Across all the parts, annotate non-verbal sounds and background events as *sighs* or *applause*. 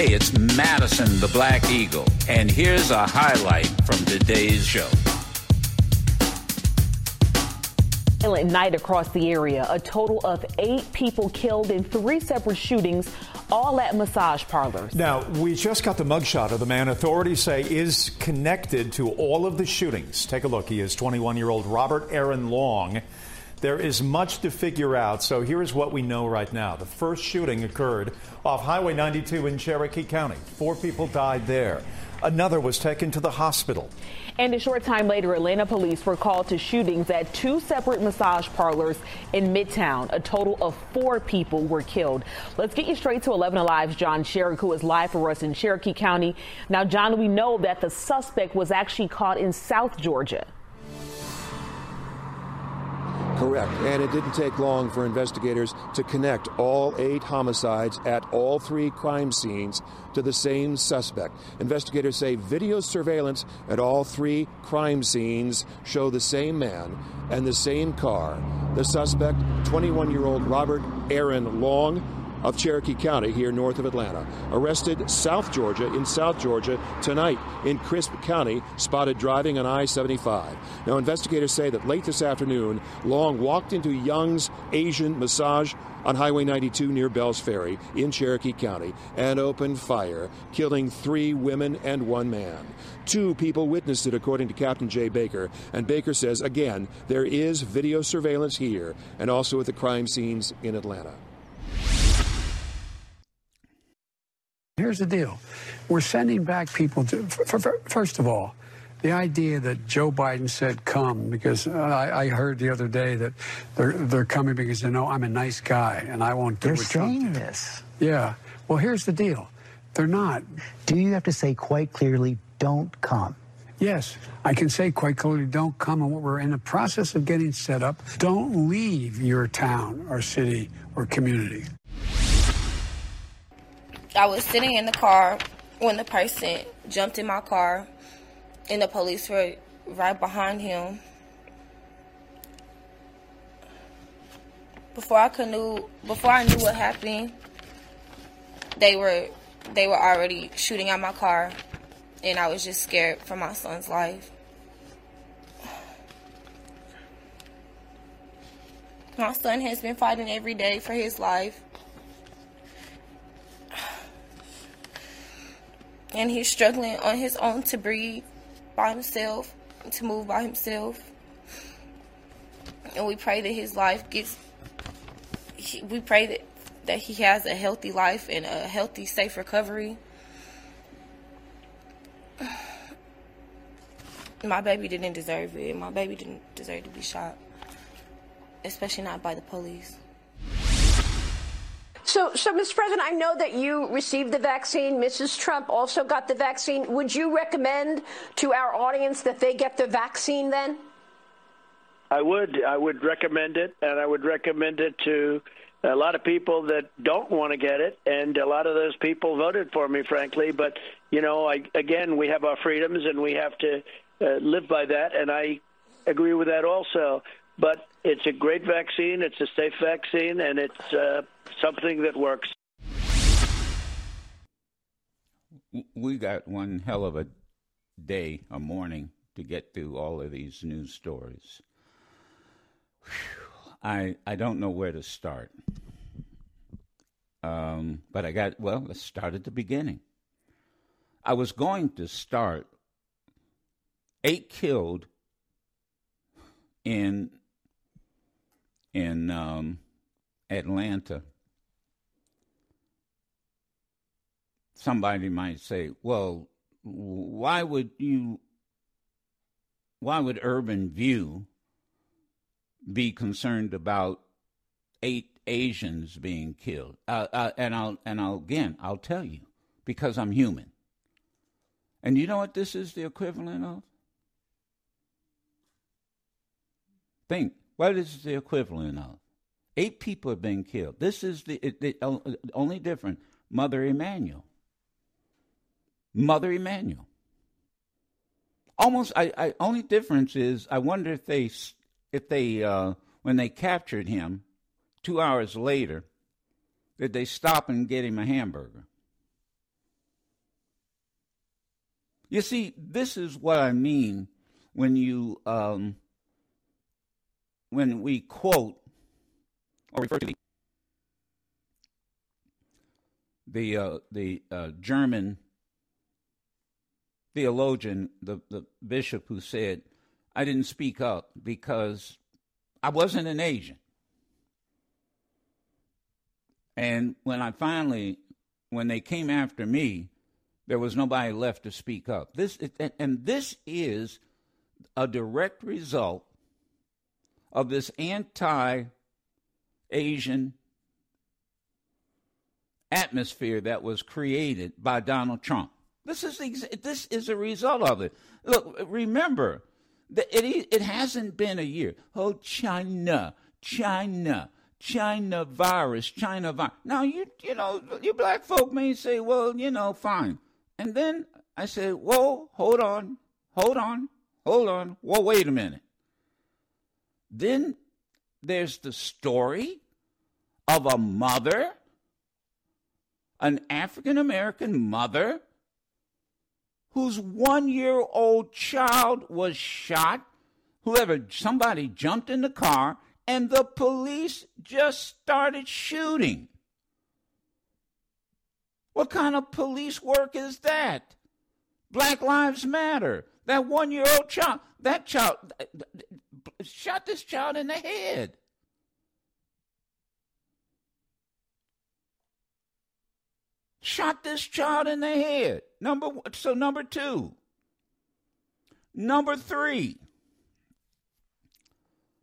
Hey, it's Madison the Black Eagle, and here's a highlight from today's show. Violent night across the area. A total of eight people killed in three separate shootings, all at massage parlors. Now, we just got the mugshot of the man authorities say is connected to all of the shootings. Take a look. He is 21 year old Robert Aaron Long. There is much to figure out, so here's what we know right now. The first shooting occurred off Highway 92 in Cherokee County. Four people died there. Another was taken to the hospital. And a short time later, Atlanta police were called to shootings at two separate massage parlors in Midtown. A total of four people were killed. Let's get you straight to 11 Alive's John Shirek, who is live for us in Cherokee County. Now, John, we know that the suspect was actually caught in South Georgia. Correct. And it didn't take long for investigators to connect all eight homicides at all three crime scenes to the same suspect. Investigators say video surveillance at all three crime scenes show the same man and the same car. The suspect, 21 year old Robert Aaron Long, of Cherokee County here north of Atlanta. Arrested South Georgia in South Georgia tonight in Crisp County, spotted driving on I 75. Now, investigators say that late this afternoon, Long walked into Young's Asian Massage on Highway 92 near Bells Ferry in Cherokee County and opened fire, killing three women and one man. Two people witnessed it, according to Captain Jay Baker. And Baker says, again, there is video surveillance here and also at the crime scenes in Atlanta. Here's the deal. We're sending back people to, first of all, the idea that Joe Biden said come because I, I, heard the other day that they're they're coming because they know I'm a nice guy and I won't do they're what saying Trump this. Yeah. Well, here's the deal. They're not. Do you have to say quite clearly, don't come? Yes, I can say quite clearly, don't come. And what we're in the process of getting set up, don't leave your town or city or community. I was sitting in the car when the person jumped in my car, and the police were right behind him. Before I knew, before I knew what happened, they were they were already shooting at my car, and I was just scared for my son's life. My son has been fighting every day for his life. And he's struggling on his own to breathe by himself, to move by himself. And we pray that his life gets. We pray that that he has a healthy life and a healthy, safe recovery. My baby didn't deserve it. My baby didn't deserve to be shot, especially not by the police. So, so, Mr. President, I know that you received the vaccine. Mrs. Trump also got the vaccine. Would you recommend to our audience that they get the vaccine then? I would. I would recommend it, and I would recommend it to a lot of people that don't want to get it, and a lot of those people voted for me, frankly. But you know, I, again, we have our freedoms, and we have to uh, live by that, and I agree with that also. But it's a great vaccine. It's a safe vaccine, and it's uh, something that works. We got one hell of a day, a morning, to get through all of these news stories. I I don't know where to start. Um, but I got well. Let's start at the beginning. I was going to start eight killed in in um, Atlanta, somebody might say, "Well, why would you? Why would Urban View be concerned about eight Asians being killed?" Uh, uh, and I'll and I'll again I'll tell you because I'm human. And you know what this is the equivalent of? Think what is the equivalent of? Eight people have been killed. This is the, the only different. Mother Emanuel. Mother Emanuel. Almost, I, I only difference is I wonder if they, if they, uh, when they captured him, two hours later, did they stop and get him a hamburger? You see, this is what I mean when you um, when we quote or refer to the the uh, the uh, German theologian, the the bishop who said, "I didn't speak up because I wasn't an Asian." And when I finally, when they came after me, there was nobody left to speak up. This and this is a direct result of this anti-Asian atmosphere that was created by Donald Trump. This is this is a result of it. Look, remember, it it hasn't been a year. Oh, China, China. China virus, China virus. Now you you know you black folk may say, well, you know, fine. And then I say, whoa, hold on, hold on, hold on. Well, wait a minute. Then there's the story of a mother, an African American mother, whose one year old child was shot. Whoever, somebody jumped in the car and the police just started shooting. What kind of police work is that? Black Lives Matter. That one year old child, that child shot this child in the head. Shot this child in the head. Number so number two. Number three.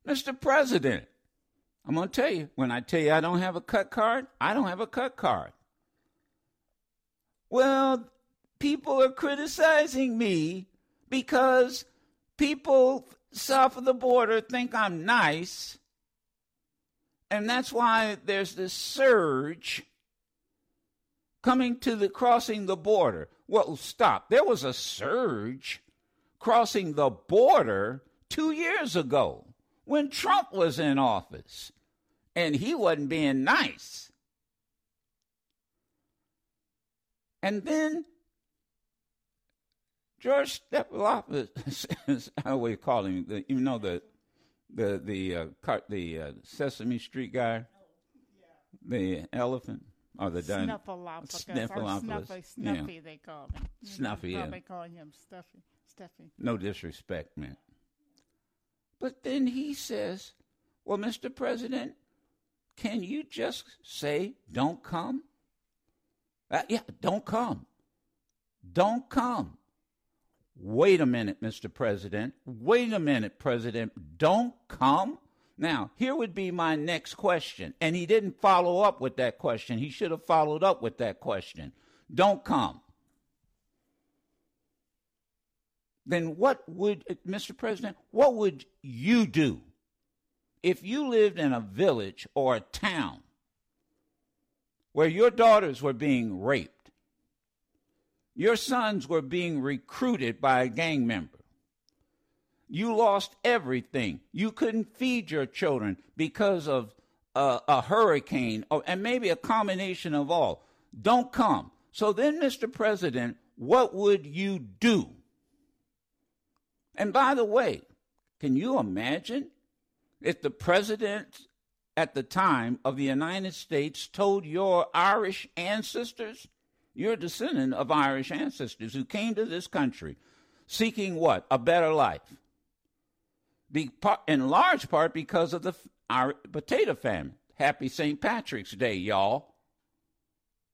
Mr. President, I'm going to tell you, when I tell you I don't have a cut card, I don't have a cut card. Well, people are criticizing me because people south of the border think I'm nice. And that's why there's this surge coming to the crossing the border. Well, stop. There was a surge crossing the border two years ago when Trump was in office, and he wasn't being nice. And then George Stephanopoulos, *laughs* how we call him, the, you know the the the uh, car, the uh, Sesame Street guy, the elephant or the dinosaur. Snuffleupagus, Snuffleupagus, Snuffy, Snuffy yeah. they call him. Snuffy, yeah. They call him Stuffy, Stuffy. No disrespect, man. But then he says, Well, Mr. President, can you just say, don't come? Uh, yeah, don't come. Don't come. Wait a minute, Mr. President. Wait a minute, President. Don't come. Now, here would be my next question. And he didn't follow up with that question. He should have followed up with that question. Don't come. then what would, Mr. President, what would you do if you lived in a village or a town where your daughters were being raped, your sons were being recruited by a gang member? You lost everything. You couldn't feed your children because of a, a hurricane or, and maybe a combination of all. Don't come. So then, Mr. President, what would you do? And by the way, can you imagine if the president at the time of the United States told your Irish ancestors, you're a descendant of Irish ancestors who came to this country seeking what? A better life. Be, in large part because of the our potato famine. Happy St. Patrick's Day, y'all.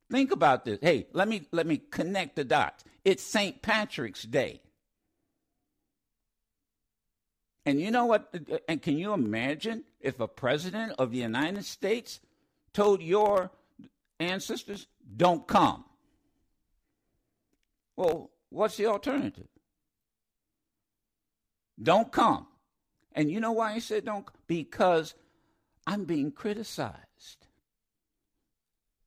Think about this. Hey, let me let me connect the dots. It's St. Patrick's Day. And you know what? And can you imagine if a president of the United States told your ancestors, don't come? Well, what's the alternative? Don't come. And you know why he said don't? Because I'm being criticized.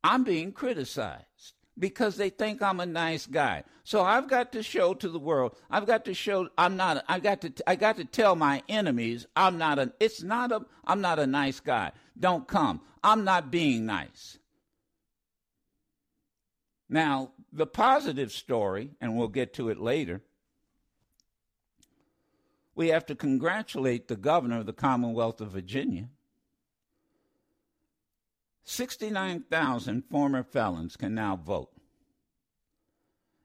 I'm being criticized because they think I'm a nice guy. So I've got to show to the world. I've got to show I'm not. I got to. I got to tell my enemies I'm not a. It's not a. I'm not a nice guy. Don't come. I'm not being nice. Now The positive story, and we'll get to it later, we have to congratulate the governor of the Commonwealth of Virginia. 69,000 former felons can now vote.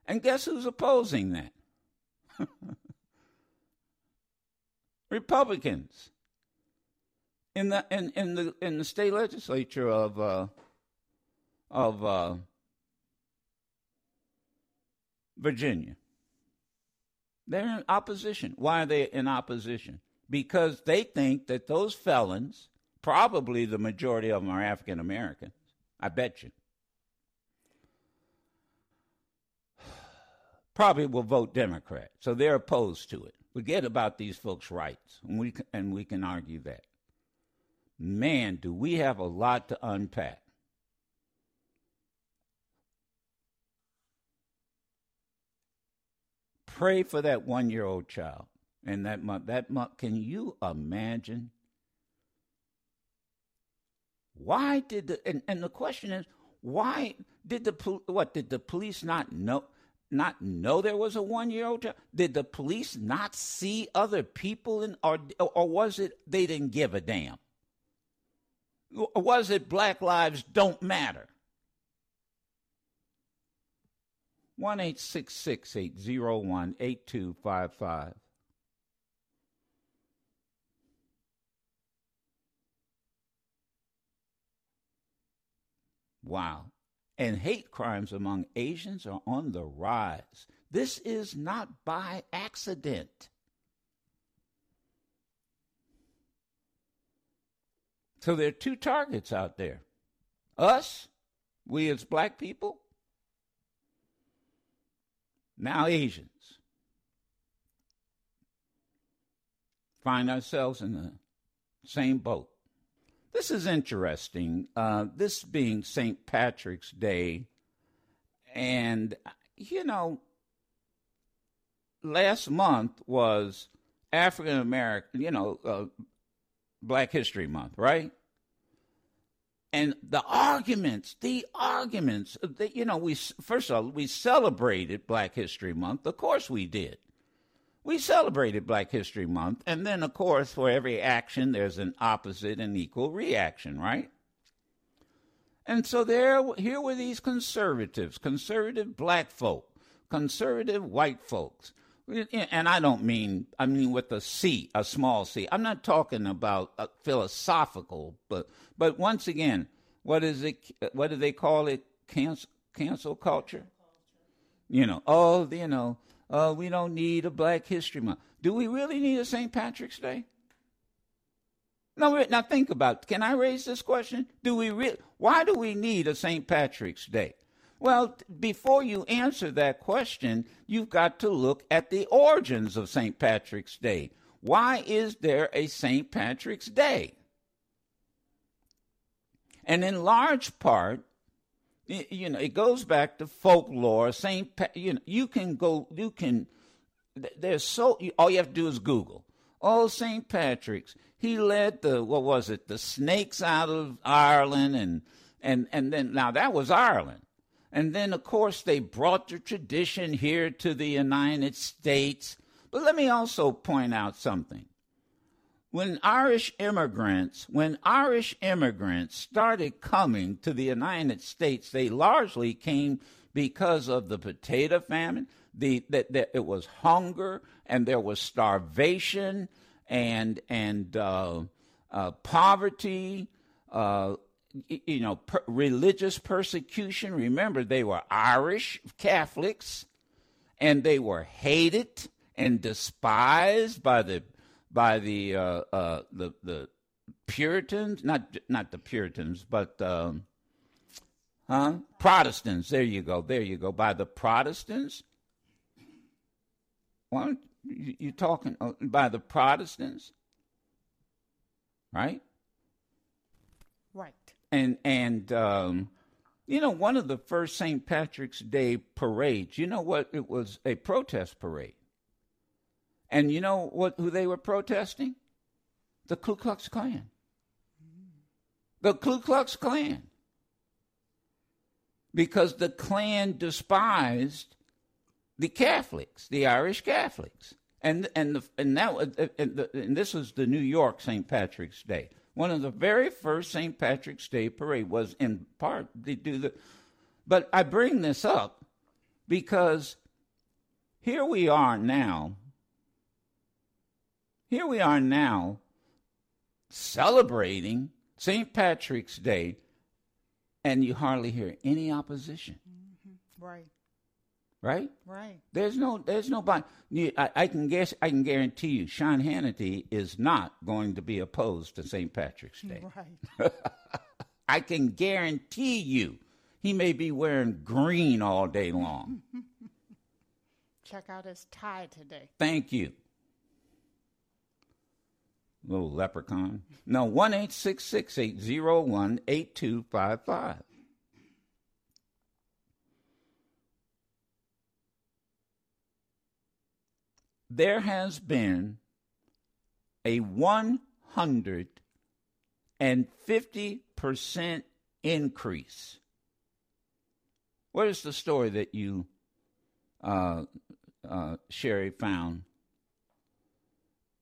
And guess who's opposing that? *laughs* Republicans in the in, in the in the state legislature of uh, of uh, Virginia. They're in opposition. Why are they in opposition? Because they think that those felons, probably the majority of them are African Americans. I bet you. *sighs* Probably will vote Democrat. So they're opposed to it. Forget about these folks' rights, and we can, and we can argue that. Man, do we have a lot to unpack. Pray for that one-year-old child and that month. That month, can you imagine? Why did the and, and the question is why did the what did the police not know? not know there was a one year old child? Did the police not see other people in, or, or was it they didn't give a damn? Was it Black Lives Don't Matter? 1 801 8255. Wow and hate crimes among Asians are on the rise. This is not by accident. So there are two targets out there us, we as black people, now Asians. Find ourselves in the same boat. This is interesting. Uh, this being St. Patrick's Day, and you know, last month was African American, you know, uh, Black History Month, right? And the arguments, the arguments, that, you know, we first of all we celebrated Black History Month. Of course, we did we celebrated Black History Month, and then, of course, for every action, there's an opposite and equal reaction, right? And so there, here were these conservatives, conservative black folk, conservative white folks. And I don't mean, I mean with a C, a small c. I'm not talking about philosophical, but, but once again, what is it, what do they call it? Cancel, cancel culture? You know, oh, you know, uh, we don't need a Black History Month. Do we really need a St. Patrick's Day? No, now think about it. Can I raise this question? Do we re- why do we need a St. Patrick's Day? Well, before you answer that question, you've got to look at the origins of St. Patrick's Day. Why is there a St. Patrick's Day? And in large part, you know, it goes back to folklore. Saint, pa- you know, you can go, you can. There's so all you have to do is Google. Oh, Saint Patrick's. He led the what was it? The snakes out of Ireland, and and and then now that was Ireland, and then of course they brought the tradition here to the United States. But let me also point out something when Irish immigrants, when Irish immigrants started coming to the United States, they largely came because of the potato famine. The that, that it was hunger and there was starvation and and uh, uh, poverty. Uh, you know, per- religious persecution. Remember, they were Irish Catholics, and they were hated and despised by the by the uh, uh, the the Puritans, not not the Puritans, but um, huh? Protestants. There you go. There you go. By the Protestants. Well, you, you talking uh, by the Protestants, right? Right. And and um, you know one of the first St. Patrick's Day parades. You know what? It was a protest parade. And you know what? Who they were protesting? The Ku Klux Klan. The Ku Klux Klan. because the Klan despised the Catholics, the Irish Catholics. And and the, and that and, the, and this was the New York St. Patrick's Day. One of the very first St. Patrick's Day parade was in part to do the but I bring this up because here we are now. Here we are now celebrating St. Patrick's Day, and you hardly hear any opposition. Mm-hmm. Right. Right. Right. There's no. There's nobody. I, I can guess. I can guarantee you, Sean Hannity is not going to be opposed to St. Patrick's Day. *laughs* Right. *laughs* I can guarantee you, he may be wearing green all day long. *laughs* Check out his tie today. Thank you. Little leprechaun. No, 1 801 8255. There has been a 150% increase. What is the story that you, uh, uh, Sherry, found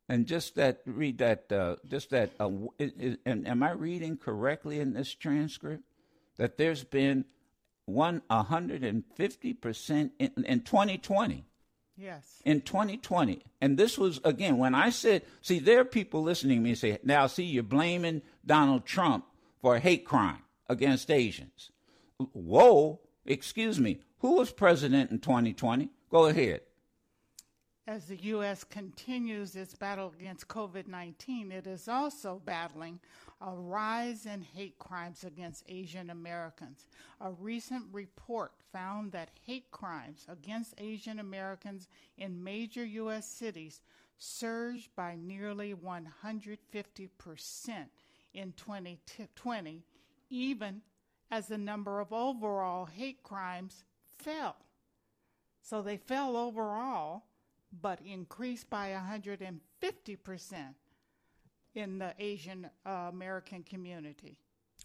and just that, read that, uh, just that, uh, and am I reading correctly in this transcript that there's been one 150% in, in 2020? Yes. In 2020. And this was, again, when I said, see, there are people listening to me say, now, see, you're blaming Donald Trump for a hate crime against Asians. Whoa, excuse me. Who was president in 2020? Go ahead as the U.S. continues its battle against COVID 19, it is also battling a rise in hate crimes against Asian Americans. A recent report found that hate crimes against Asian Americans in major U.S. cities surged by nearly 150% in 2020, even as the number of overall hate crimes fell. So they fell overall but increased by 150% in the Asian uh, American community.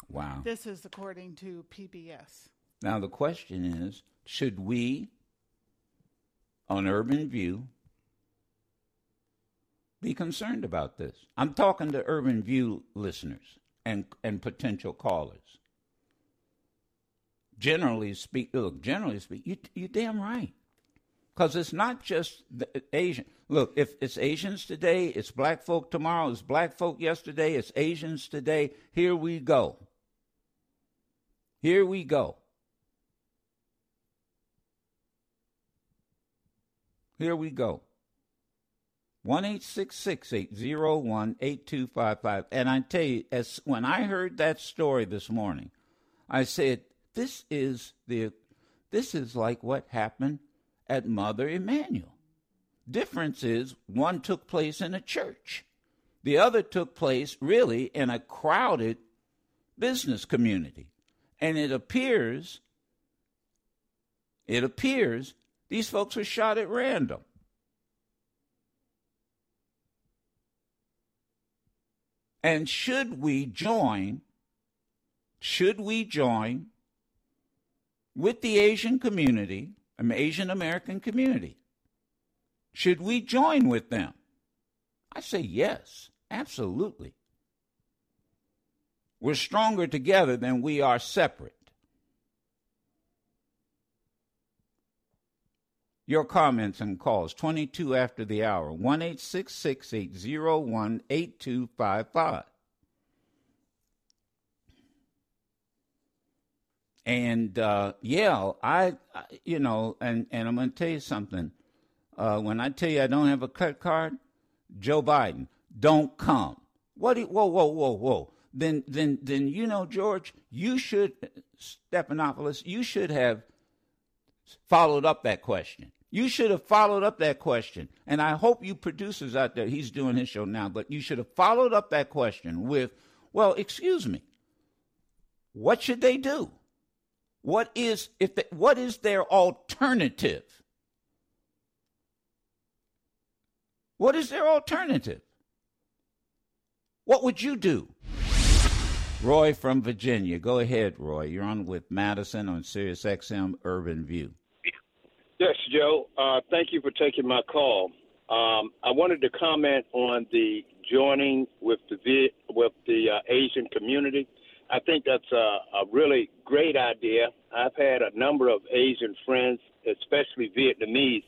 Wow. This is according to PBS. Now, the question is should we, on Urban View, be concerned about this? I'm talking to Urban View listeners and, and potential callers. Generally speak, look, generally speak, you, you're damn right. Because it's not just Asian. Look, if it's Asians today, it's black folk tomorrow, it's black folk yesterday, it's Asians today. Here we go. Here we go. Here we go. 1 801 8255. And I tell you, as when I heard that story this morning, I said, this is the this is like what happened at Mother Emanuel. Difference is one took place in a church. The other took place really in a crowded business community. And it appears it appears these folks were shot at random. And should we join should we join with the Asian community Asian American community. Should we join with them? I say yes, absolutely. We're stronger together than we are separate. Your comments and calls 22 after the hour 1 801 8255. And uh, yeah, I, you know, and, and I'm going to tell you something. Uh, when I tell you I don't have a cut card, Joe Biden, don't come. What? You, whoa, whoa, whoa, whoa. Then, then, then, you know, George, you should, Stephanopoulos, you should have followed up that question. You should have followed up that question. And I hope you producers out there, he's doing his show now, but you should have followed up that question with, well, excuse me, what should they do? What is if the, what is their alternative? What is their alternative? What would you do? Roy from Virginia. Go ahead, Roy. You're on with Madison on Sirius XM Urban View. Yes, Joe. Uh, thank you for taking my call. Um, I wanted to comment on the joining with the with the uh, Asian community. I think that's a, a really great idea. I've had a number of Asian friends, especially Vietnamese,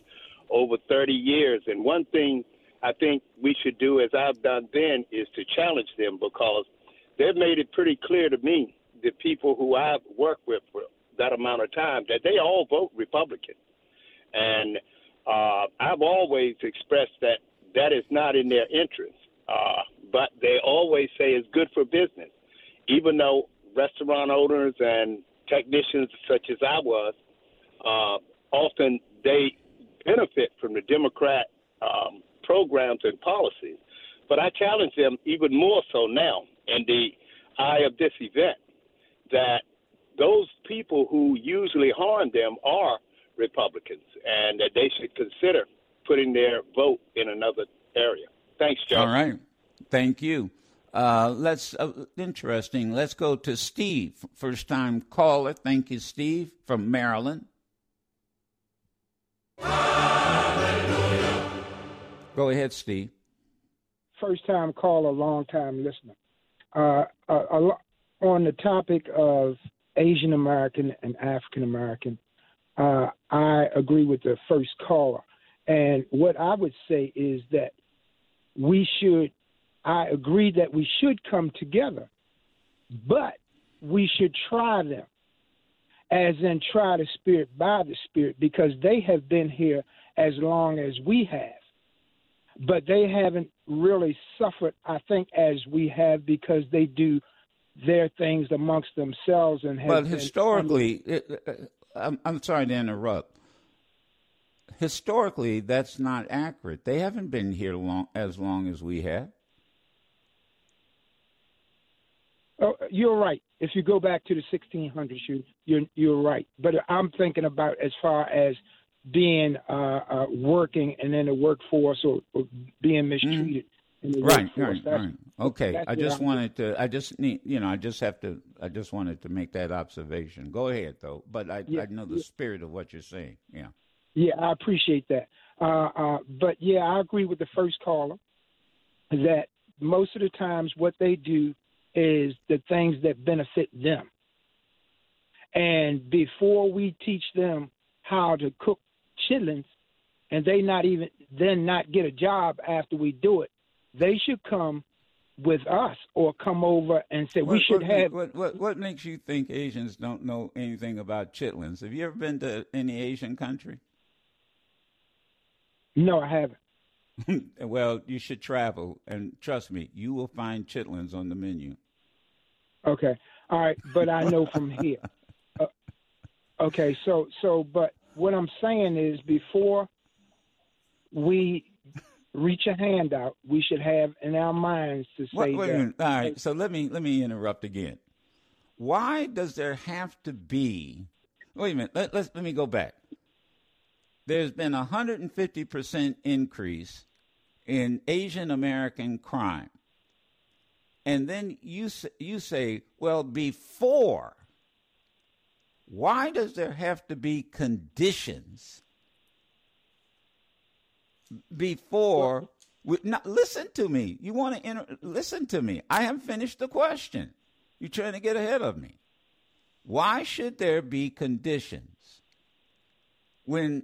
over 30 years, and one thing I think we should do, as I've done then, is to challenge them because they've made it pretty clear to me, the people who I've worked with for that amount of time, that they all vote Republican. And uh, I've always expressed that that is not in their interest. Uh, but they always say it's good for business, even though restaurant owners and technicians such as I was, uh, often they benefit from the Democrat um, programs and policies. But I challenge them even more so now in the eye of this event that those people who usually harm them are Republicans and that they should consider putting their vote in another area. Thanks, John. All right. Thank you. Uh, let's uh, interesting. Let's go to Steve, first time caller. Thank you, Steve from Maryland. Hallelujah. Go ahead, Steve. First time caller, long time listener. Uh, on the topic of Asian American and African American, uh, I agree with the first caller. And what I would say is that we should, I agree that we should come together, but we should try them, as in try the Spirit by the Spirit, because they have been here as long as we have. But they haven't really suffered, I think, as we have because they do their things amongst themselves and have. But historically, it, uh, I'm, I'm sorry to interrupt. Historically, that's not accurate. They haven't been here long as long as we have. Oh, you're right. If you go back to the 1600s, you you're you're right. But I'm thinking about as far as being uh, uh, working and in the workforce or, or being mm-hmm. mistreated. Mm right, right, right. Okay, I just wanted to. I just need, you know, I just have to. I just wanted to make that observation. Go ahead, though. But I, yeah, I know the yeah. spirit of what you're saying. Yeah. Yeah, I appreciate that. Uh, uh, but yeah, I agree with the first caller that most of the times what they do is the things that benefit them. And before we teach them how to cook chitlins, and they not even then not get a job after we do it, they should come with us or come over and say what, we should what, have. What, what, what makes you think Asians don't know anything about chitlins? Have you ever been to any Asian country? No, I haven't. *laughs* well, you should travel, and trust me, you will find chitlins on the menu. Okay, all right, but I know from here. Uh, okay, so so, but what I'm saying is, before we reach a handout, we should have in our minds to say wait, wait that. All right, so let me let me interrupt again. Why does there have to be? Wait a minute. Let, let let me go back. There's been a hundred and fifty percent increase in Asian American crime, and then you you say, well, before. Why does there have to be conditions before. We, now, listen to me. You want to inter- listen to me. I haven't finished the question. You're trying to get ahead of me. Why should there be conditions when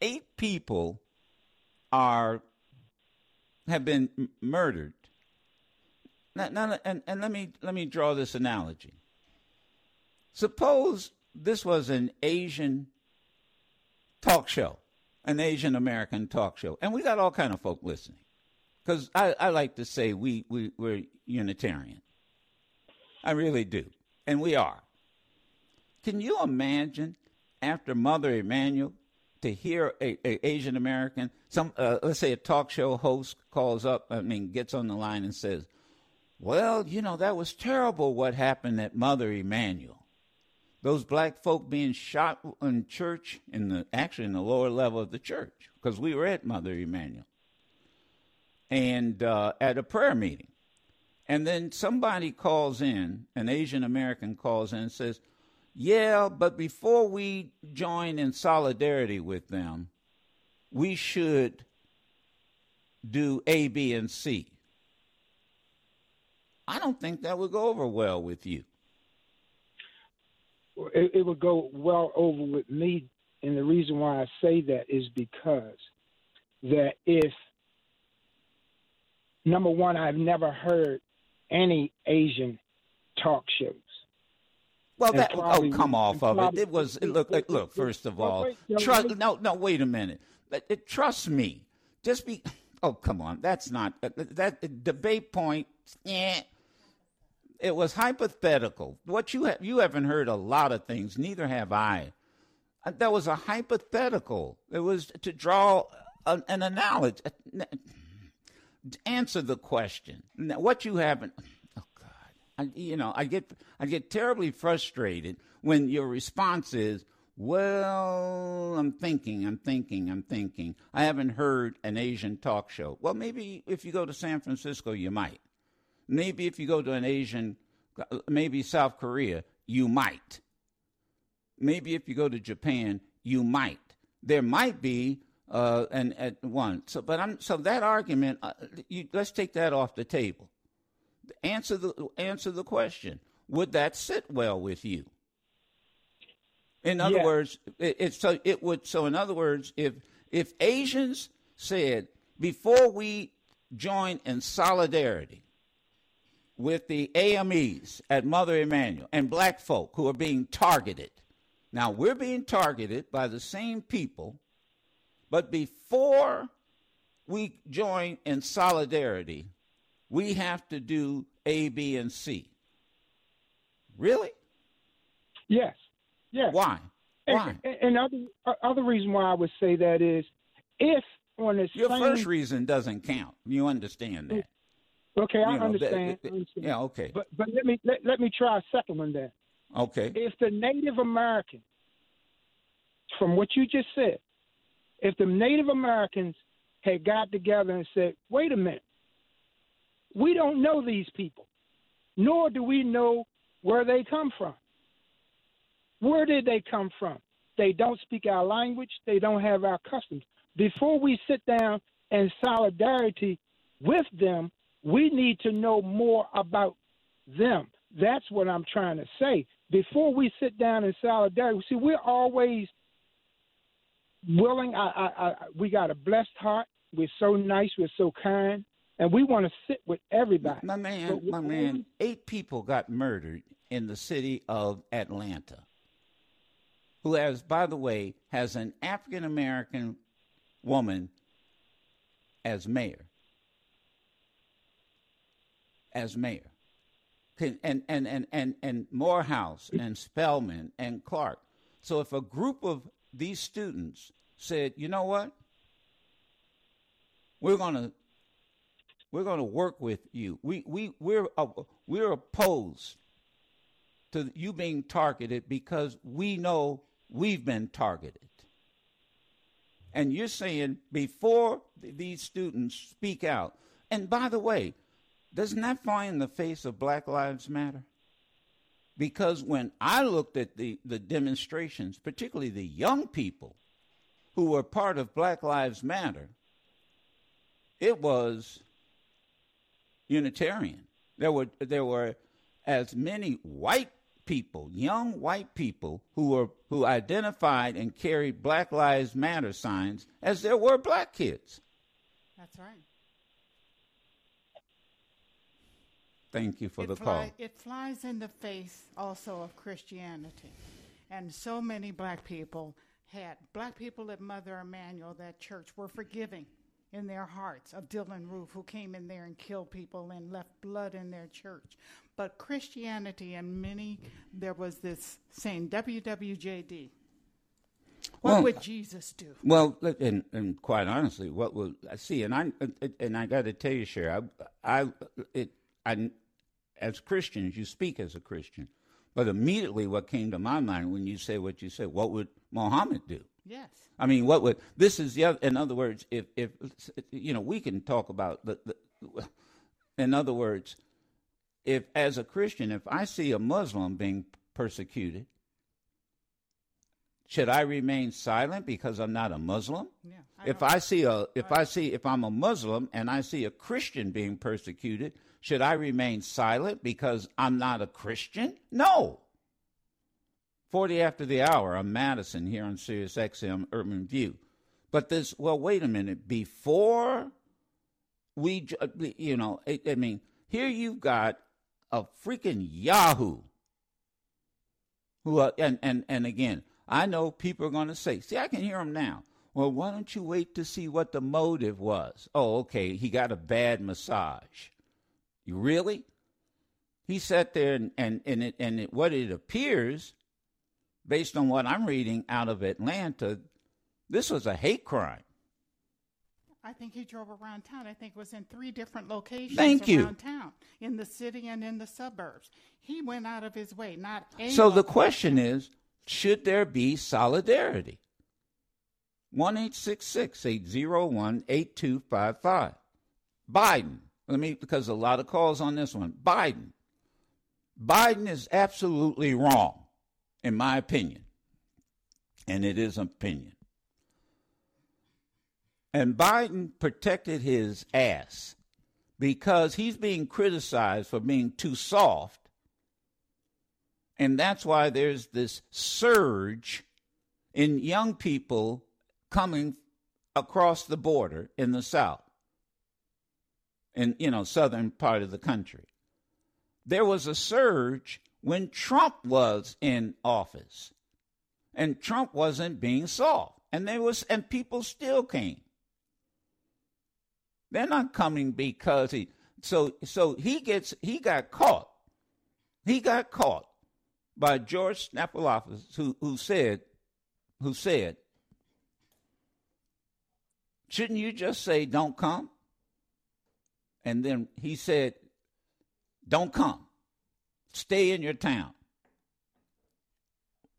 eight people are have been murdered? Now, now, and, and let me let me draw this analogy. Suppose this was an Asian talk show an Asian American talk show, and we got all kind of folk listening. Because I, I like to say we, we we're Unitarian. I really do, and we are. Can you imagine after Mother Emanuel to hear a, a Asian American, some uh, let's say a talk show host calls up, I mean, gets on the line and says, "Well, you know that was terrible what happened at Mother Emanuel." those black folk being shot in church in the actually in the lower level of the church because we were at Mother Emanuel and uh, at a prayer meeting, And then somebody calls in, an Asian American calls in and says, Yeah, but before we join in solidarity with them, we should do A, B, and C. I don't think that would go over well with you. It, it would go well over with me, and the reason why I say that is because that if number one, I've never heard any Asian talk shows. Well, that oh, come off of it. It was look, look. First of all, trust. No, no. Wait a minute. It, Trust me. Just be. Oh, come on. That's not uh, that debate point. Yeah. It was hypothetical. What you have, you haven't heard a lot of things. Neither have I. Uh, that was a hypothetical. It was to draw an, an analogy. Answer the question. What you haven't. Oh God. I, you know, I get I get terribly frustrated when your response is, well, I'm thinking, I'm thinking, I'm thinking. I haven't heard an Asian talk show. Well, maybe if you go to San Francisco, you might. Maybe if you go to an Asian, maybe South Korea, you might. Maybe if you go to Japan, you might. There might be uh, and at one. So, but I'm so that argument. Uh, you, let's take that off the table. Answer the answer the question. Would that sit well with you? In other yeah. words, it, it, so it would. So in other words, if if Asians said before we join in solidarity with the AMEs at Mother Emanuel and black folk who are being targeted. Now we're being targeted by the same people, but before we join in solidarity, we have to do A, B, and C. Really? Yes. Yes. Why? Why? And, and other uh, other reason why I would say that is if on the your same, first reason doesn't count. You understand that? Okay, I, know, understand. That, I understand. Yeah, okay. But but let me let, let me try a second one then. Okay. If the Native Americans, from what you just said, if the Native Americans had got together and said, "Wait a minute, we don't know these people, nor do we know where they come from. Where did they come from? They don't speak our language. They don't have our customs. Before we sit down in solidarity with them, we need to know more about them. That's what I'm trying to say. Before we sit down in solidarity, see, we're always willing. I, I, I, we got a blessed heart. We're so nice. We're so kind, and we want to sit with everybody. My man, my man. Eight people got murdered in the city of Atlanta. Who has, by the way, has an African American woman as mayor as mayor. And, and, and, and, and Morehouse and Spelman and Clark. So if a group of these students said, you know what? We're going to we're going to work with you. We we we're uh, we're opposed to you being targeted because we know we've been targeted. And you're saying before these students speak out. And by the way, doesn't that fly in the face of Black Lives Matter? Because when I looked at the, the demonstrations, particularly the young people who were part of Black Lives Matter, it was Unitarian. There were there were as many white people, young white people who were who identified and carried Black Lives Matter signs as there were black kids. That's right. Thank you for it the fly, call. It flies in the face also of Christianity. And so many black people had, black people at Mother Emanuel, that church, were forgiving in their hearts of Dylann Roof, who came in there and killed people and left blood in their church. But Christianity and many, there was this saying, WWJD. What well, would Jesus do? Well, and, and quite honestly, what would I see? And I and I got to tell you, Sher, I, I it I, as Christians, you speak as a Christian. But immediately, what came to my mind when you say what you said, what would Muhammad do? Yes. I mean, what would this is the other, in other words, if if you know, we can talk about the, the in other words, if as a Christian, if I see a Muslim being persecuted, should I remain silent because I'm not a Muslim? Yeah, if I see a if I see if I'm a Muslim and I see a Christian being persecuted, should I remain silent because I'm not a Christian? No. 40 after the hour, I'm Madison here on Sirius XM Urban View. But this, well, wait a minute. Before we, you know, I, I mean, here you've got a freaking Yahoo who, uh, and, and, and again, I know people are going to say, see, I can hear them now. Well, why don't you wait to see what the motive was? Oh, okay, he got a bad massage. You really? He sat there and and and, it, and it, what it appears, based on what I'm reading out of Atlanta, this was a hate crime. I think he drove around town. I think it was in three different locations Thank around you. town, in the city and in the suburbs. He went out of his way, not a So the question is, should there be solidarity? One eight six six eight zero one eight two five five. Biden. Let me because a lot of calls on this one. Biden. Biden is absolutely wrong, in my opinion. And it is opinion. And Biden protected his ass because he's being criticized for being too soft. And that's why there's this surge in young people coming across the border in the South, in you know, southern part of the country. There was a surge when Trump was in office. And Trump wasn't being soft. And there was and people still came. They're not coming because he so so he gets he got caught. He got caught by George Stephanopoulos who who said who said shouldn't you just say don't come? And then he said don't come. Stay in your town.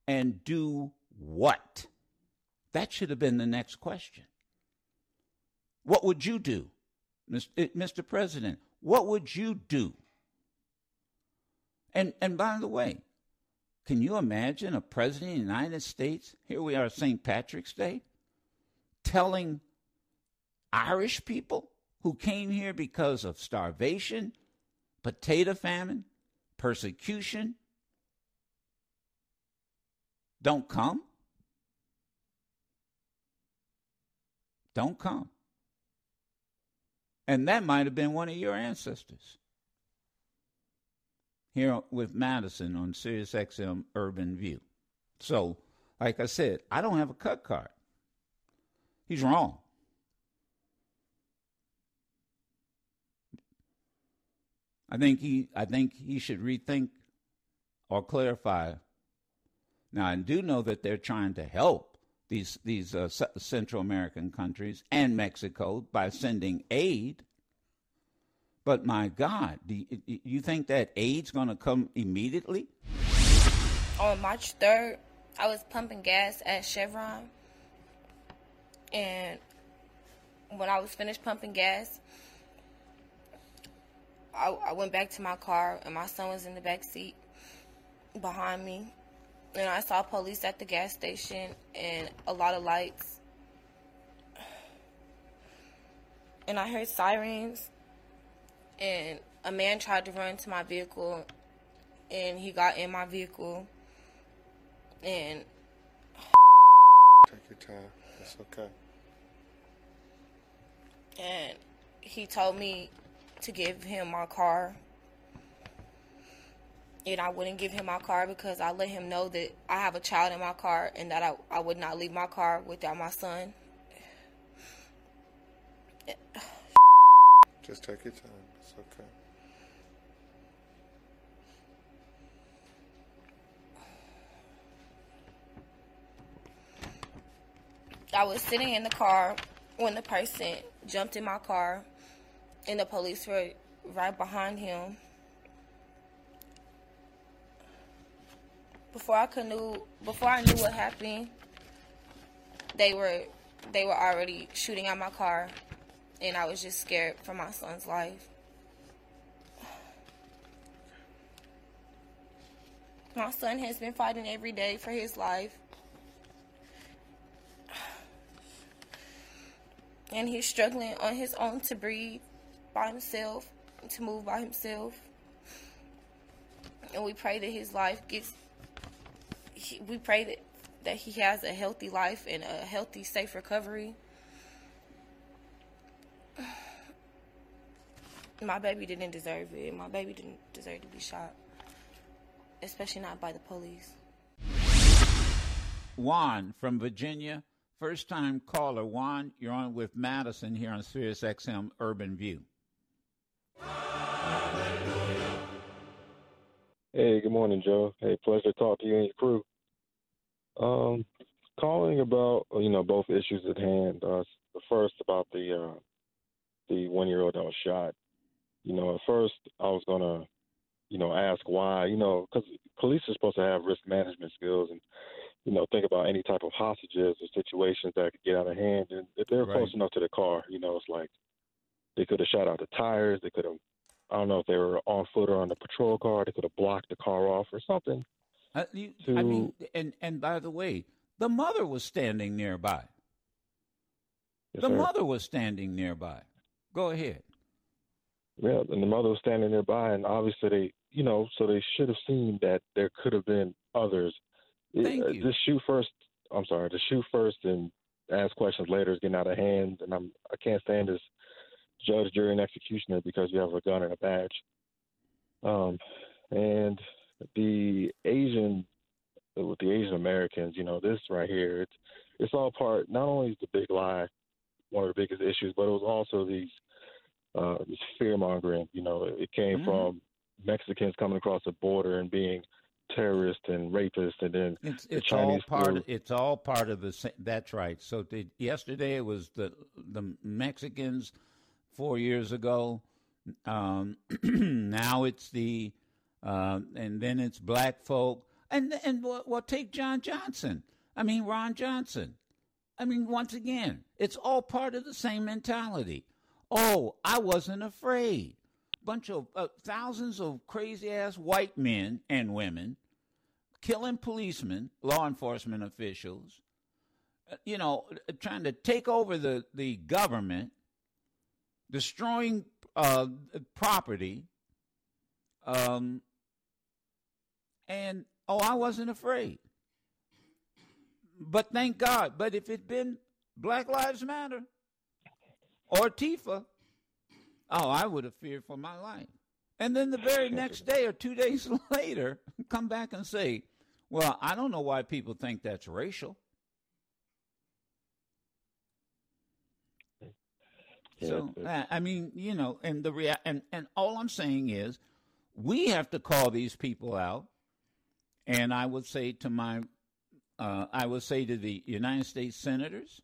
And do what? That should have been the next question. What would you do, Mr. Eh, president? What would you do? And and by the way, can you imagine a president of the United States? Here we are, St. Patrick's Day, telling Irish people who came here because of starvation, potato famine, persecution, don't come? Don't come. And that might have been one of your ancestors. Here with Madison on Sirius XM Urban View. So, like I said, I don't have a cut card. He's wrong. I think he I think he should rethink or clarify. Now I do know that they're trying to help these these uh, Central American countries and Mexico by sending aid. But my God, do you, you think that aid's going to come immediately? On March 3rd, I was pumping gas at Chevron. And when I was finished pumping gas, I, I went back to my car, and my son was in the back seat behind me. And I saw police at the gas station and a lot of lights. And I heard sirens. And a man tried to run to my vehicle. And he got in my vehicle. And. Take your time. It's okay. And he told me to give him my car. And I wouldn't give him my car because I let him know that I have a child in my car and that I, I would not leave my car without my son. Just take your time. It's okay. I was sitting in the car when the person jumped in my car and the police were right behind him. Before I knew before I knew what happened, they were they were already shooting at my car and I was just scared for my son's life. My son has been fighting every day for his life. And he's struggling on his own to breathe by himself, to move by himself. And we pray that his life gets, we pray that, that he has a healthy life and a healthy, safe recovery. My baby didn't deserve it. My baby didn't deserve to be shot, especially not by the police. Juan from Virginia, first time caller. Juan, you're on with Madison here on Sirius XM Urban View. Hey, good morning, Joe. Hey, pleasure to talk to you and your crew. Um, calling about you know both issues at hand. Uh, the first about the uh, the one year old that was shot. You know, at first I was gonna, you know, ask why. You know, because police are supposed to have risk management skills and, you know, think about any type of hostages or situations that could get out of hand. And if they're Right. close enough to the car, you know, it's like they could have shot out the tires. They could have, I don't know if they were on foot or on the patrol car. They could have blocked the car off or something. Uh, you, To- I mean, and and by the way, the mother was standing nearby. Yes, the sir. mother was standing nearby. Go ahead. Yeah, and the mother was standing nearby, and obviously they, you know, so they should have seen that there could have been others. It- Thank uh, you. Just shoot first. I'm sorry, to shoot first and ask questions later is getting out of hand, and I'm I can't stand this judge, jury, and executioner because you have a gun and a badge. Um, and the Asian with the Asian Americans, you know, this right here, it's it's all part. Not only is the big lie one of the biggest issues, but it was also these uh, this fear mongering. You know, it came Mhm. from Mexicans coming across the border and being terrorists and rapists, and then It's the it's all part. Of, it's all part of the. That's right. So the, yesterday it was the the Mexicans. Four years ago, um, *clears throat* now it's the, uh, and then it's black folk, and and well, take John Johnson. I mean Ron Johnson. I mean, once again, it's all part of the same mentality. Oh, I wasn't afraid. Bunch of uh, thousands of crazy ass white men and women killing policemen, law enforcement officials, uh, you know, trying to take over the, the government, destroying uh, property, um, and oh, I wasn't afraid. But thank God. But if it'd been Black Lives Matter or Tifa, oh, I would have feared for my life. And then the very *laughs* next day or two days *laughs* later, come back and say, well, I don't know why people think that's racial. So I I mean, you know, and the rea- and and all I'm saying is, we have to call these people out. And I would say to my, uh, I would say to the United States senators,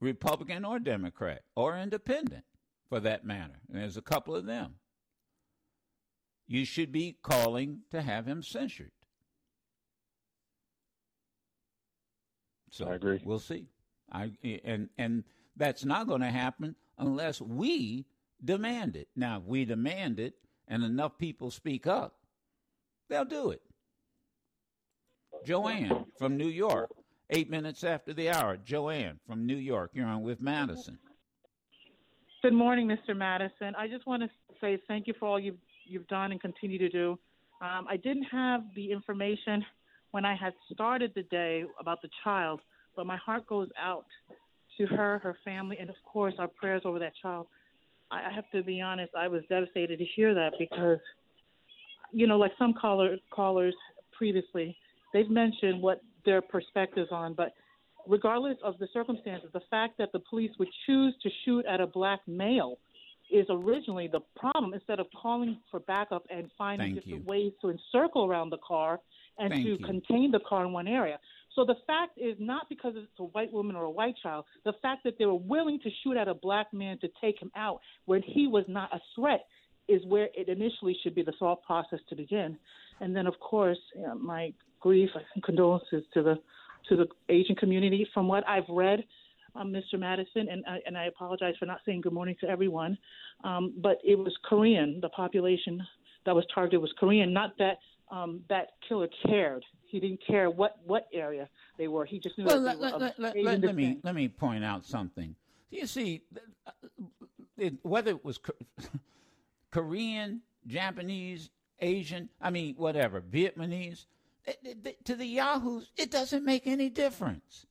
Republican or Democrat or Independent, for that matter. And there's a couple of them. You should be calling to have him censured. So I agree. We'll see. I and and that's not going to happen unless we demand it. Now, if we demand it, and enough people speak up, they'll do it. Joanne from New York, eight minutes after the hour. Joanne from New York, you're on with Madison. Good morning, Mr. Madison. I just want to say thank you for all you've you've done and continue to do. Um, I didn't have the information when I had started the day about the child, but my heart goes out to her, her family, and of course our prayers over that child. I I have to be honest, I was devastated to hear that because, you know, like some caller, callers previously, they've mentioned what their perspectives on, but regardless of the circumstances, the fact that the police would choose to shoot at a black male is originally the problem instead of calling for backup and finding Thank different you. ways to encircle around the car and Thank to you. contain the car in one area. So the fact is not because it's a white woman or a white child, the fact that they were willing to shoot at a black man to take him out when he was not a threat is where it initially should be the thought process to begin. And then, of course, you know, my grief and condolences to the to the Asian community. From what I've read, um, Mr. Madison, and I, and I apologize for not saying good morning to everyone, um, but it was Korean. The population that was targeted was Korean. Not that um, that killer cared. He didn't care what what area they were. He just knew well, that let, they were let, let, let, let me let me point out something. You see, uh, it, whether it was *laughs* Korean, Japanese, Asian, I mean, whatever, Vietnamese, it- it- it- to the Yahoos, it doesn't make any difference.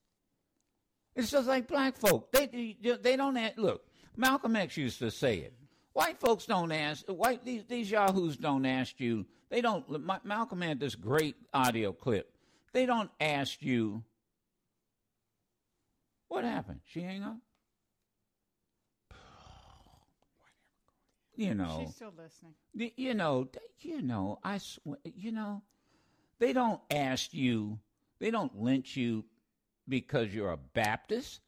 It's just like black folk. They they, they don't ask, look. Malcolm X used to say it. White folks don't ask. White these these yahoos don't ask you. They don't. Ma- Malcolm had this great audio clip. They don't ask you. What happened? She hang up. You know. She's still listening. You know, you know, I, sw- you know, they don't ask you, they don't lynch you because you're a Baptist.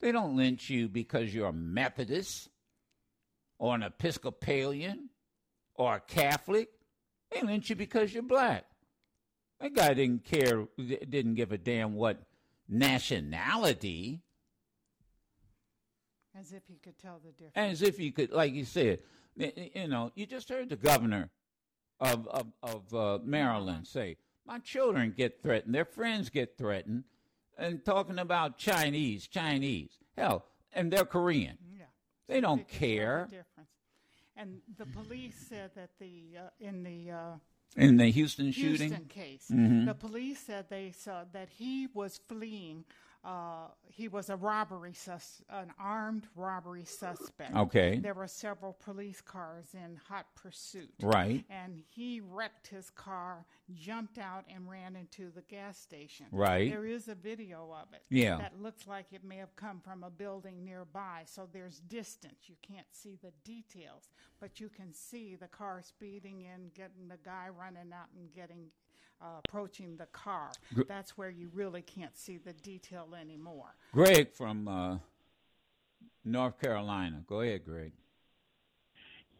They don't lynch you because you're a Methodist or an Episcopalian or a Catholic. They lynch you because you're black. That guy didn't care, didn't give a damn what nationality, As if he could tell the difference. as if you could, like you said, you know, you just heard the governor of of, of uh, Maryland say, "My children get threatened, their friends get threatened," and talking about Chinese, Chinese, hell, and they're Korean. Yeah. They don't They the care. And the police said that the uh, in the uh, In the Houston shooting? Houston case, Mhm. the police said they saw that he was fleeing. Uh, he was a robbery sus, an armed robbery suspect. Okay. There were several police cars in hot pursuit. Right. And he wrecked his car, jumped out, and ran into the gas station. Right. There is a video of it. Yeah. That looks like it may have come from a building nearby. So there's distance. You can't see the details, but you can see the car speeding in, getting the guy running out and getting uh, approaching the car. Gr- That's where you really can't see the detail anymore. Greg from uh, North Carolina. Go ahead, Greg.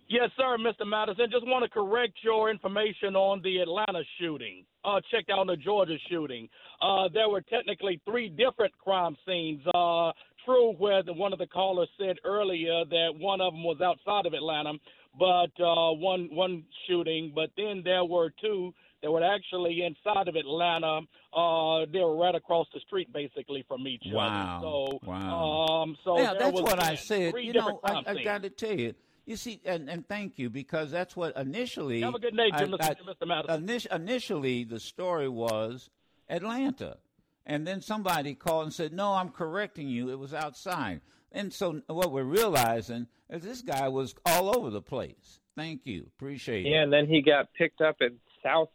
Yes, sir, Mr. Madison. Just want to correct your information on the Atlanta shooting. Uh, check out the Georgia shooting. Uh, there were technically three different crime scenes. Uh, true, where the, one of the callers said earlier that one of them was outside of Atlanta, but uh, one one shooting. But then there were two that were actually inside of Atlanta. Uh, they were right across the street, basically, from each Wow. other. So, Wow. um, so yeah, that's was what I said. You know, I, crime I got to tell you. You see, and, and thank you because that's what initially. Have a good night, I- Mr. I- Mr. Madison. init- initially, the story was Atlanta, and then somebody called and said, "No, I'm correcting you. It was outside." And so, what we're realizing is this guy was all over the place. Thank you, appreciate it. Yeah, and then he got picked up in South,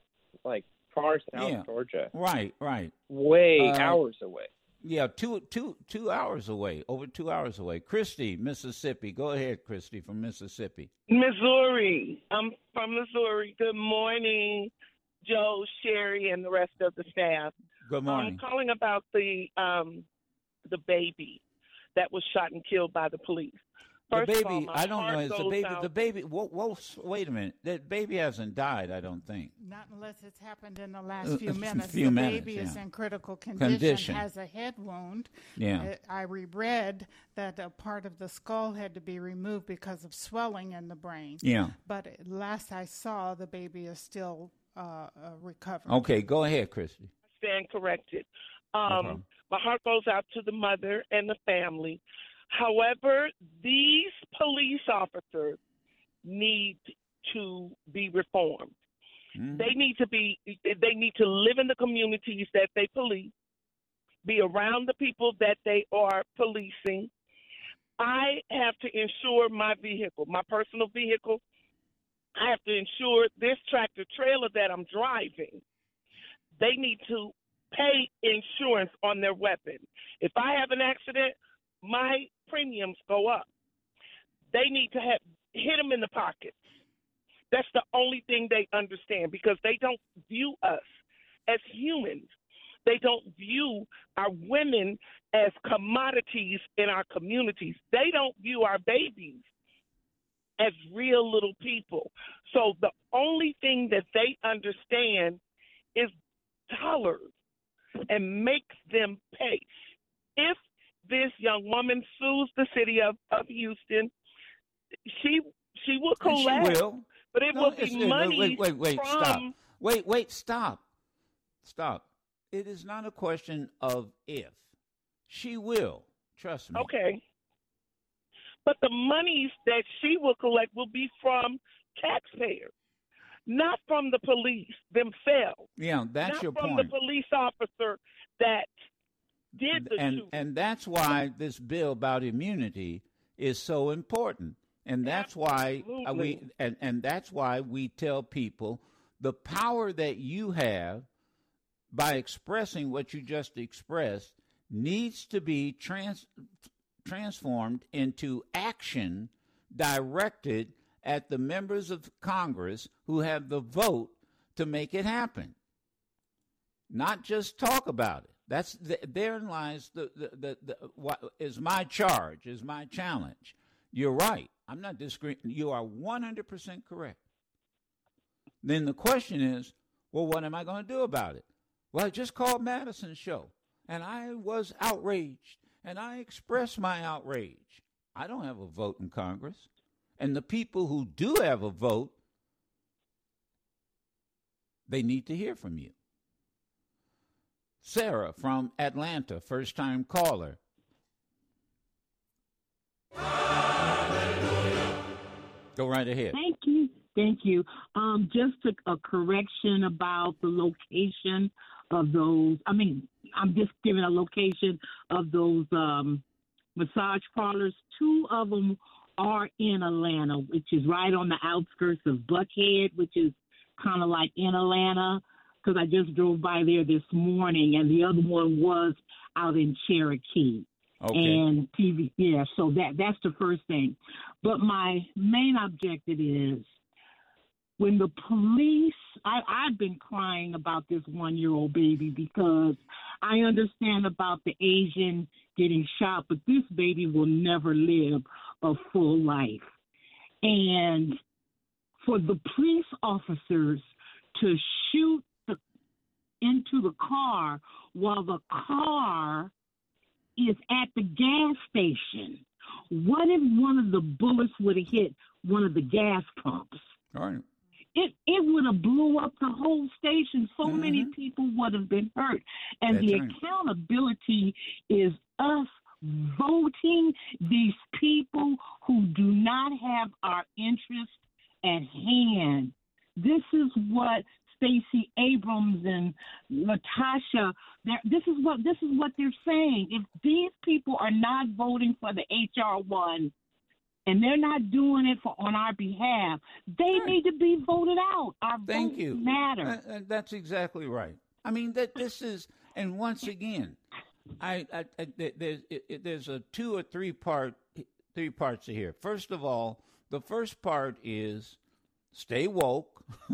like far South Yeah. Georgia, Right, right. way Uh, hours away. Yeah, two two two hours away, over two hours away. Christy, Mississippi. Go ahead, Christy from Mississippi. Missouri. I'm from Missouri. Good morning, Joe, Sherry, and the rest of the staff. Good morning. I'm calling about the um, the baby that was shot and killed by the police. The First of all, baby, my I don't know. heart Is the baby? out- The baby. Whoa, whoa, wait a minute. That baby hasn't died. I don't think. Not unless it's happened in the last Uh, few *laughs* a minutes. few the minutes, baby is in critical condition, Condition. has a head wound. Yeah. Uh, I reread that a part of the skull had to be removed because of swelling in the brain. Yeah. But last I saw, the baby is still uh, uh, recovering. Okay, go ahead, Christy. I stand corrected. No Um, problem. my heart goes out to the mother and the family. However, these police officers need to be reformed. Mm-hmm. They need to be they need to live in the communities that they police, be around the people that they are policing. I have to insure my vehicle, my personal vehicle. I have to insure this tractor trailer that I'm driving. They need to pay insurance on their weapon. If I have an accident, my premiums go up. They need to have hit them in the pocket. That's the only thing they understand because they don't view us as humans. They don't view our women as commodities in our communities. They don't view our babies as real little people. So the only thing that they understand is dollars and makes them pay. If this young woman sues the city of, of Houston, she she will And she collect. will. but it No, will be money Wait, wait, wait, from. stop. Wait, wait, stop. Stop. It is not a question of if. She will. Trust me. Okay. But the monies that she will collect will be from taxpayers, not from the police themselves. Yeah, that's not your from point. the police officer that did the and shooting. and that's why this bill about immunity is so important and that's why uh, we and, and that's why we tell people the power that you have by expressing what you just expressed needs to be trans, transformed into action directed at the members of Congress who have the vote to make it happen not just talk about it. That's th- therein lies the the, the, the what is my charge, is my challenge. You're right. I'm not disagreeing. You are 100% correct. Then the question is, well, what am I going to do about it? Well, I just called Madison's show, and I was outraged, and I expressed my outrage. I don't have a vote in Congress, and the people who do have a vote, they need to hear from you. Sarah from Atlanta, first time caller. Go right ahead. Thank you. Thank you. Um, just a, a correction about the location of those. I mean, I'm just giving a location of those um, massage parlors. Two of them are in Atlanta, which is right on the outskirts of Buckhead, which is kind of like in Atlanta, because I just drove by there this morning, and the other one was out in Cherokee. Okay. And TV, yeah. So that that's the first thing. But my main objective is when the police. I, I've been crying about this one-year-old baby because I understand about the Asian getting shot, but this baby will never live a full life. And for the police officers to shoot into the car while the car is at the gas station. What if one of the bullets would have hit one of the gas pumps? All right. It it would have blew up the whole station. So mm-hmm. many people would have been hurt. And That's the right. accountability is us voting these people who do not have our interest at hand. This is what Stacey Abrams and Latasha. This is what this is what they're saying. If these people are not voting for the HR one, and they're not doing it for on our behalf, they need to be voted out. Our Thank votes you. matter. Uh, that's exactly right. I mean that this is, and once again, I, I, I there's it, it- there's a two or three part three parts to here. First of all, the first part is stay woke. *laughs*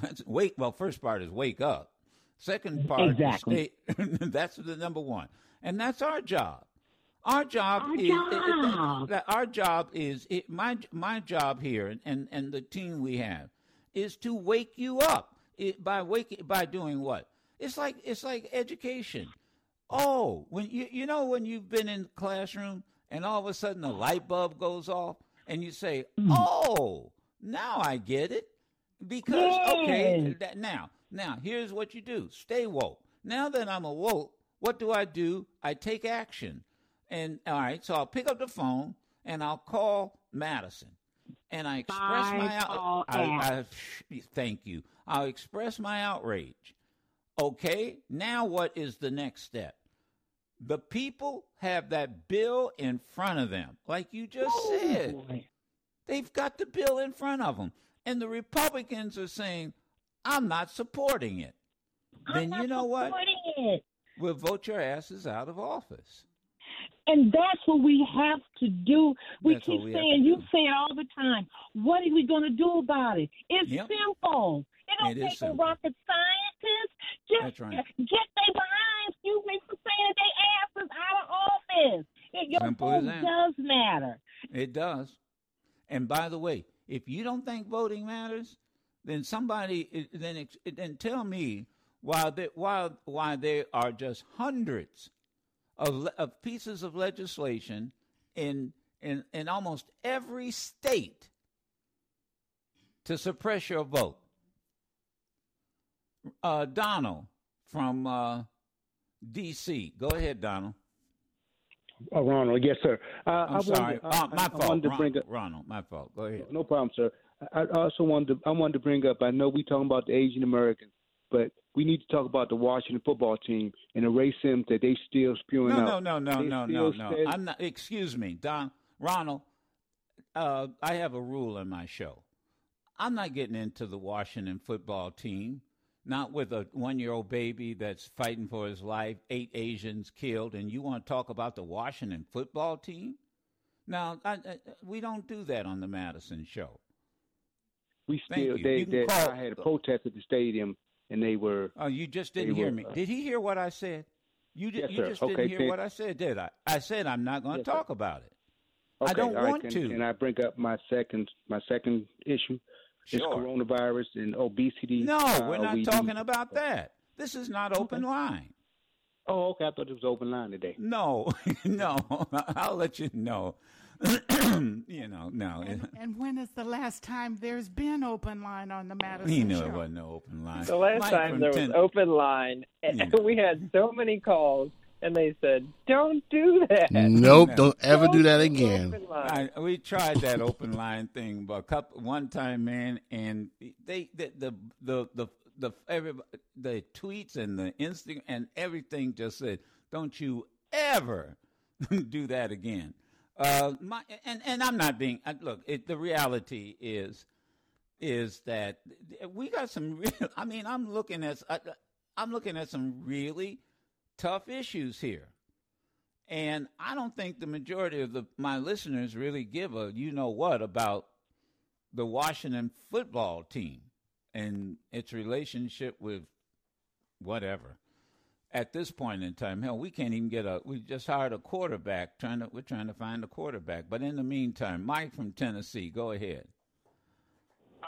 *laughs* That's wake. Well, first part is wake up. Second part Exactly. is stay. *laughs* that's the number one, and that's our job. Our job Our is job. that our job is it, my my job here and, and, and the team we have is to wake you up it, by waking by doing what it's like it's like education oh when you you know when you've been in the classroom and all of a sudden the light bulb goes off and you say mm. oh now i get it because okay that, now now here's what you do. Stay woke. Now that i'm awoke what do i do? I take action. And all right so i'll pick up the phone and i'll call madison. And i express my Five out I, I, out. thank you. I'll express my outrage. Okay now what is the next step? The people have that bill in front of them like you just said. They've got the bill in front of them. And the Republicans are saying, I'm not supporting it. then you know what? it. We'll vote your asses out of office. And that's what we have to do. We That's keep we saying, you say it all the time. What are we going to do about it? It's Yep. simple. It don't It take a rocket scientist. Just That's right. get their behind, excuse me for saying their asses out of office. It, your Simple as vote does matter. It does. And by the way, if you don't think voting matters, then somebody then then tell me why why why there are just hundreds of of pieces of legislation in in in almost every state to suppress your vote. Uh, Donald from uh, D.C. Go ahead, Donald. Oh, Ronald, yes, sir. Uh, I'm I sorry. wanted, I, Uh, my I fault. wanted to Ron- bring up, Ronald, my fault. Go ahead. no problem, sir. I I also wanted to, I wanted to bring up. I know we talking about the Asian Americans, but we need to talk about the Washington football team and the racism that they still spewing No, out. no, no, no, They no, no, no. I'm not. Excuse me, Don Ronald. Uh, I have a rule in my show. I'm not getting into the Washington football team. Not with a one-year-old baby that's fighting for his life. Eight Asians killed, and you want to talk about the Washington football team? Now, I, I, we don't do that on the Madison show. we Thank still you. they, You they call- I had a protest at the stadium and they were. Oh, you just didn't hear were, me. uh, Did he hear what I said? You did. Yes, you sir. just Okay, didn't hear then- what I said, did I? I said I'm not going to Yes, sir. talk about it. Okay, I don't right, want can, to. Can I bring up my second my second issue? It's coronavirus and obesity. No, uh, we're not we talking need- about that. This is not open line. Oh, okay. I thought it was open line today. No, *laughs* no. I'll let you know. *clears throat* you know, no. And when is the last time there's been open line on the Madison He knew show? it wasn't no open line. The last Mike time from there was Ten- open line, and Yeah. *laughs* we had so many calls, and they said, "Don't do that." Nope, don't ever do that again. I, we tried that open line thing, but a couple one time, man, and they the the the the, the every the tweets and the instinct and everything just said, "Don't you ever *laughs* do that again." Uh, my and and I'm not being uh, look. It, the reality is is that we got some real. *laughs* I mean, I'm looking at I, I'm looking at some really tough issues here. And I don't think the majority of the my listeners really give a you know what about the Washington football team and its relationship with whatever. At this point in time, hell, we can't even get a. We just hired a quarterback. Trying to, we're trying to find a quarterback. But in the meantime, Mike from Tennessee, go ahead.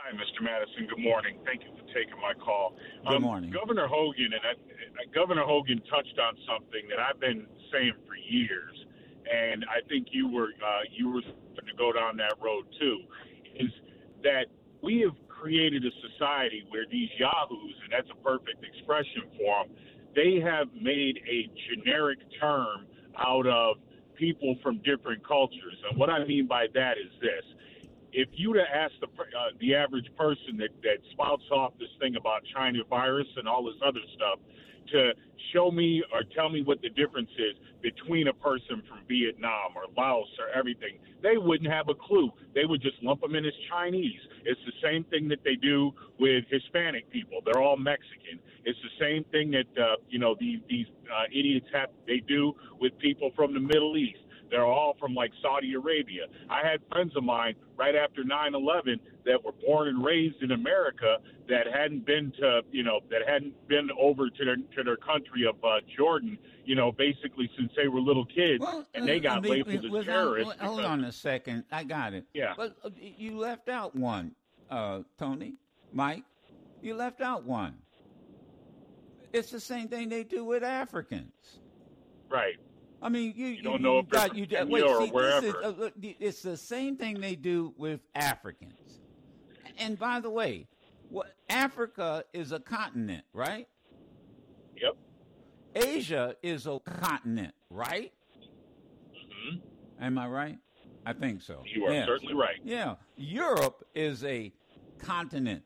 Hi, Mr. Madison. Good morning. Thank you for taking my call. Good Um, morning. Governor Hogan and I, uh, Governor Hogan touched on something that I've been saying for years, and I think you were uh, you were to go down that road too. Is that we have created a society where these yahoos, and that's a perfect expression for them, they have made a generic term out of people from different cultures. And what I mean by that is this if you'd have asked the uh, the average person that that spouts off this thing about China virus and all this other stuff to show me or tell me what the difference is between a person from Vietnam or Laos or everything, they wouldn't have a clue. They would just lump them in as Chinese. It's the same thing that they do with Hispanic people. They're all Mexican. It's the same thing that uh, you know these these uh, idiots have. They do with people from the Middle East. They're all from like Saudi Arabia. I had friends of mine right after 9/11 that were born and raised in America that hadn't been to, you know, that hadn't been over to their to their country of uh, Jordan, you know, basically since they were little kids, and they got labeled as terrorists. Hold because- on a second. I got it. Yeah. But uh, you left out one, uh, Tony, Mike. You left out one. It's the same thing they do with Africans. Right. I mean, you, you, don't know you if they're got you. Wait, see, this is, uh, It's the same thing they do with Africans. And by the way, what Africa is a continent, right? Yep. Asia is a continent, right? Hmm. Am I right? I think so. Mm-hmm. You are certainly right. Yeah, Europe is a continent,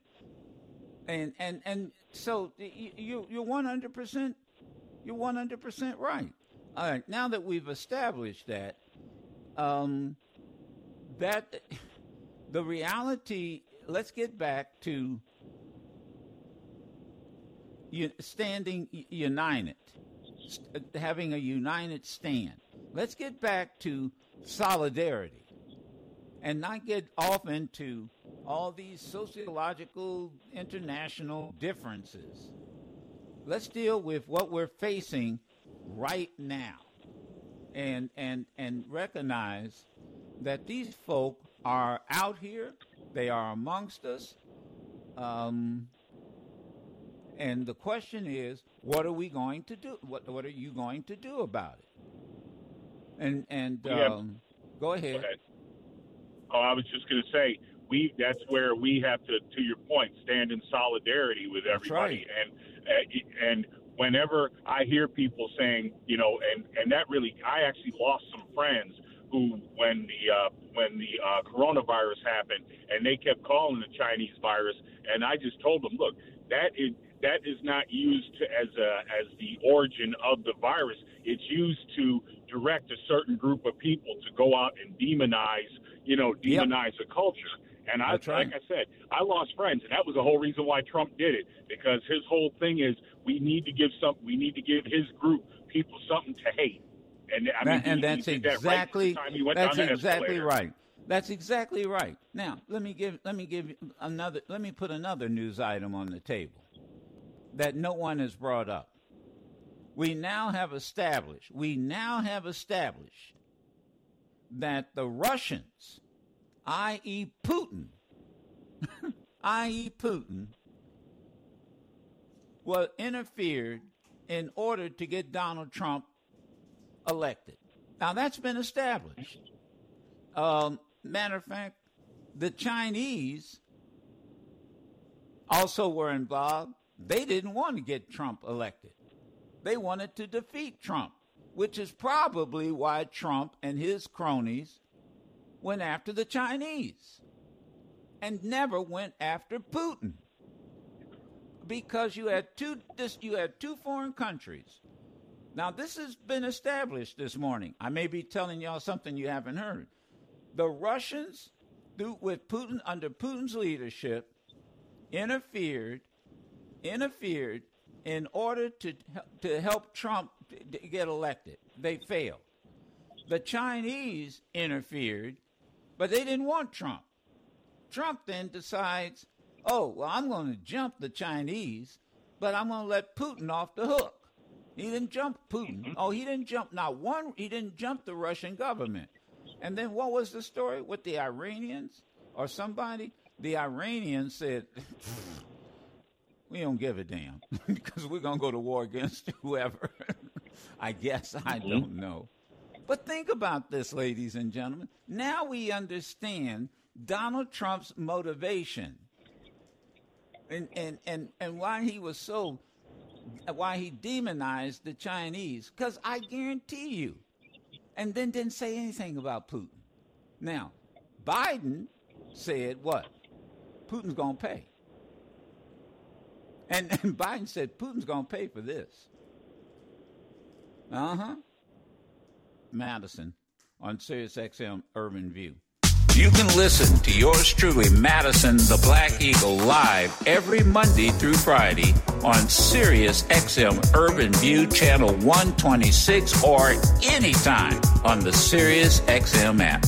and and and so you you're one hundred percent you're one hundred percent right. All right, now that we've established that, um, that *laughs* the reality. Let's get back to standing united, having a united stand. Let's get back to solidarity and not get off into all these sociological international differences. Let's deal with what we're facing right now and and and recognize that these folk are out here, they are amongst us. Um, and the question is, what are we going to do? What what are you going to do about it? And and have- um, go ahead. Oh, I was just going to say we that's where we have to, to your point, stand in solidarity with everybody. right. And and whenever I hear people saying, you know, and and that really, I actually lost some friends who, when the uh, when the uh, coronavirus happened, and they kept calling the Chinese virus, and I just told them, look, that is that is not used to, as a as the origin of the virus. It's used to direct a certain group of people to go out and demonize, you know, demonize a culture. And I, That's right. like I said, I lost friends, and that was the whole reason why Trump did it because his whole thing is we need to give some, we need to give his group people something to hate. And I mean, That- and he- he that's that right exactly that's exactly right. That's exactly right. Now let me give let me give another let me put another news item on the table that no one has brought up. We now have established we now have established that the Russians, i.e. Putin, i.e. Putin, was interfered in order to get Donald Trump elected. Now that's been established. Um, matter of fact, the Chinese also were involved. They didn't want to get Trump elected. They wanted to defeat Trump, which is probably why Trump and his cronies went after the Chinese and never went after Putin. Because you had two this you had two foreign countries. Now this has been established this morning. I may be telling y'all something you haven't heard. The Russians, with Putin under Putin's leadership, interfered interfered in order to to help Trump get elected. They failed. The Chinese interfered, but they didn't want Trump. Trump then decides, "Oh, well, I'm going to jump the Chinese, but I'm going to let Putin off the hook." He didn't jump Putin. Mm-hmm. Oh, he didn't jump not one. He didn't jump the Russian government. And then what was the story with the Iranians or somebody? The Iranians said, *laughs* "We don't give a damn *laughs* because we're gonna go to war against *laughs* whoever." I guess I mm-hmm. don't know. But think about this, ladies and gentlemen. Now we understand Donald Trump's motivation and and and, and why he was so why he demonized the Chinese. Because I guarantee you, and then didn't say anything about Putin. Now, Biden said what? Putin's going to pay. And, *laughs* and Biden said Putin's going to pay for this. Uh huh. Madison on Sirius XM Urban View. You can listen to yours truly, Madison the Black Eagle, live every Monday through Friday on Sirius XM Urban View Channel 126 or anytime on the Sirius XM app.